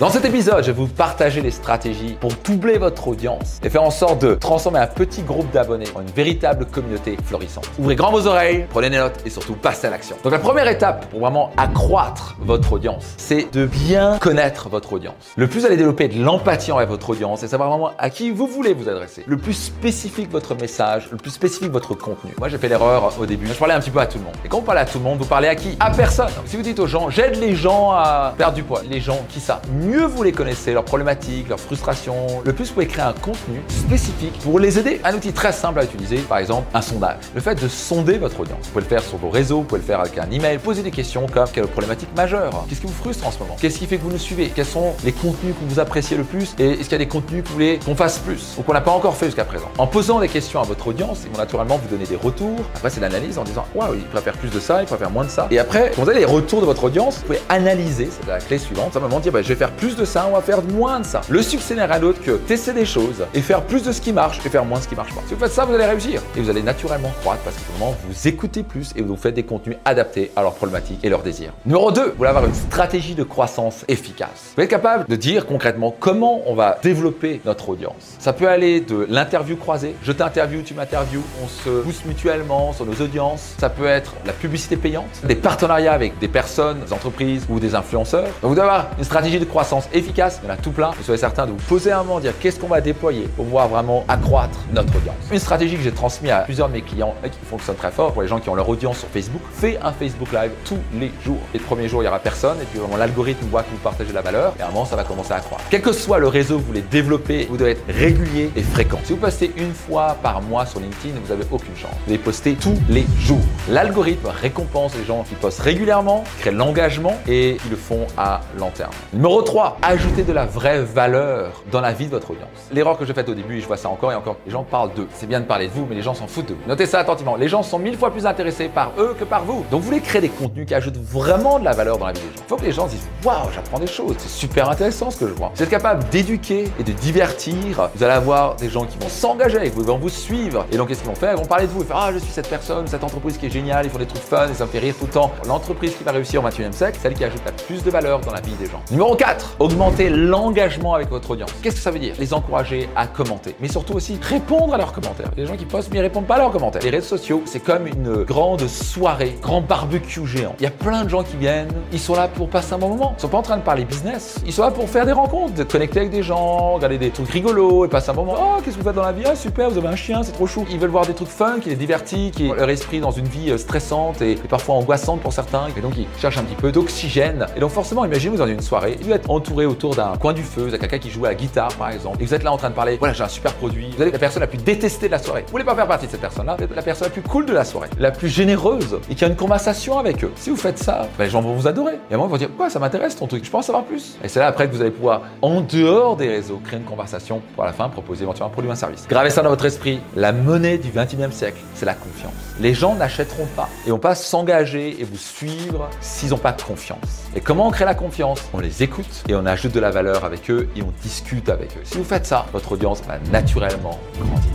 Dans cet épisode, je vais vous partager les stratégies pour doubler votre audience et faire en sorte de transformer un petit groupe d'abonnés en une véritable communauté florissante. Ouvrez grand vos oreilles, prenez des notes et surtout passez à l'action. Donc la première étape pour vraiment accroître votre audience, c'est de bien connaître votre audience. Le plus allez développer de l'empathie envers votre audience et savoir vraiment à qui vous voulez vous adresser. Le plus spécifique votre message, le plus spécifique votre contenu. Moi j'ai fait l'erreur au début, je parlais un petit peu à tout le monde. Et quand vous parlez à tout le monde, vous parlez à qui? À personne. si vous dites aux gens, j'aide les gens à perdre du poids, les gens qui ça mieux vous les connaissez, leurs problématiques, leurs frustrations, le plus vous pouvez créer un contenu spécifique pour les aider. Un outil très simple à utiliser, par exemple un sondage. Le fait de sonder votre audience. Vous pouvez le faire sur vos réseaux, vous pouvez le faire avec un email, poser des questions comme quelle problématique majeure? Qu'est-ce qui vous frustre en ce moment? Qu'est-ce qui fait que vous nous suivez? Quels sont les contenus que vous appréciez le plus? Et est-ce qu'il y a des contenus que vous voulez qu'on fasse plus ou qu'on n'a pas encore fait jusqu'à présent? En posant des questions à votre audience, ils vont naturellement vous donner des retours. Après, c'est l'analyse en disant Waouh, il préfère plus de ça, il préfère moins de ça. Et après, quand vous avez les retours de votre audience, vous pouvez analyser, c'est la clé suivante, simplement dire bah, Je vais faire plus de ça, on va faire moins de ça. Le succès n'est rien d'autre que tester des choses et faire plus de ce qui marche et faire moins de ce qui marche pas. Si vous faites ça, vous allez réussir et vous allez naturellement croître parce que vraiment vous écoutez plus et vous faites des contenus adaptés à leurs problématiques et leurs désirs. Numéro 2, vous voulez avoir une stratégie de croissance efficace. Vous êtes capable de dire concrètement comment on va développer notre audience. Ça peut aller de l'interview croisée, je t'interview, tu m'interviews, on se pousse mutuellement sur nos audiences. Ça peut être la publicité payante, des partenariats avec des personnes, des entreprises ou des influenceurs. Donc vous devez avoir une stratégie de croissance efficace, il y en a tout plein. Vous soyez certain de vous poser un moment, dire qu'est-ce qu'on va déployer pour pouvoir vraiment accroître notre audience. Une stratégie que j'ai transmise à plusieurs de mes clients et qui fonctionne très fort pour les gens qui ont leur audience sur Facebook, fais un Facebook Live tous les jours. Et le premier jour, il n'y aura personne et puis vraiment l'algorithme voit que vous partagez la valeur et à un moment, ça va commencer à croître. Quel que soit le réseau que vous voulez développer, vous devez être régulier et fréquent. Si vous postez une fois par mois sur LinkedIn, vous n'avez aucune chance. Vous devez poster tous les jours. L'algorithme récompense les gens qui postent régulièrement, créent l'engagement et qui le font à long terme. Numéro 3, ajoutez de la vraie valeur dans la vie de votre audience. L'erreur que j'ai faite au début, je vois ça encore et encore, les gens parlent d'eux. C'est bien de parler de vous, mais les gens s'en foutent de vous. Notez ça attentivement. Les gens sont mille fois plus intéressés par eux que par vous. Donc vous voulez créer des contenus qui ajoutent vraiment de la valeur dans la vie des gens. Il faut que les gens se disent Waouh, j'apprends des choses. C'est super intéressant ce que je vois. Vous êtes capable d'éduquer et de divertir. Vous allez avoir des gens qui vont s'engager avec vous, ils vont vous suivre. Et donc qu'est-ce qu'ils vont faire? Ils vont parler de vous. Ils vont faire Ah, je suis cette personne, cette entreprise qui est géniale, ils font des trucs fun et ça me fait rire tout le temps. L'entreprise qui va réussir au 21e siècle, celle qui ajoute la plus de valeur dans la vie des gens. Numéro 4, augmenter l'engagement avec votre audience. Qu'est-ce que ça veut dire? Les encourager à commenter, mais surtout aussi répondre à leurs commentaires. Les gens qui postent mais ils répondent pas à leurs commentaires. Les réseaux sociaux, c'est comme une grande soirée, grand barbecue géant. Il y a plein de gens qui viennent, ils sont là pour passer un bon moment. Ils sont pas en train de parler business, ils sont là pour faire des rencontres, de connecter avec des gens, regarder des trucs rigolos et passer un moment. Oh, qu'est-ce que vous faites dans la vie? Ah super, vous avez un chien, c'est trop chou. Ils veulent voir des trucs fun, qui les divertit, qui leur esprit dans une vie euh, stressante et, parfois angoissante pour certains. Et donc ils cherchent un petit peu d'oxygène. Et donc forcément, imaginez vous dans une soirée, entouré autour d'un coin du feu, vous avez quelqu'un qui joue à la guitare par exemple, et vous êtes là en train de parler, voilà j'ai un super produit, vous êtes la personne la plus détestée de la soirée. Vous voulez pas faire partie de cette personne-là, vous êtes la personne la plus cool de la soirée, la plus généreuse et qui a une conversation avec eux. Si vous faites ça, ben, les gens vont vous adorer. Et à un moment, ils vont dire, quoi, ça m'intéresse ton truc, je pense savoir plus. Et c'est là après que vous allez pouvoir, en dehors des réseaux, créer une conversation pour à la fin proposer éventuellement un produit ou un service. Gravez ça dans votre esprit, la monnaie du 21e siècle, c'est la confiance. Les gens n'achèteront pas et vont pas s'engager et vous suivre s'ils n'ont pas confiance. Et comment on crée la confiance? On les écoute et on ajoute de la valeur avec eux et on discute avec eux. Si vous faites ça, votre audience va naturellement grandir.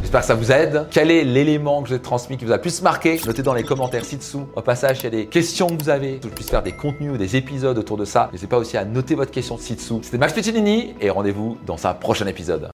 J'espère que ça vous aide. Quel est l'élément que je vous transmis qui vous a plus marqué? Notez dans les commentaires ci-dessous. Au passage, s'il y a des questions que vous avez, que je puisse faire des contenus ou des épisodes autour de ça. N'hésitez pas aussi à noter votre question ci-dessous. C'était Max Piccinini et rendez-vous dans un prochain épisode.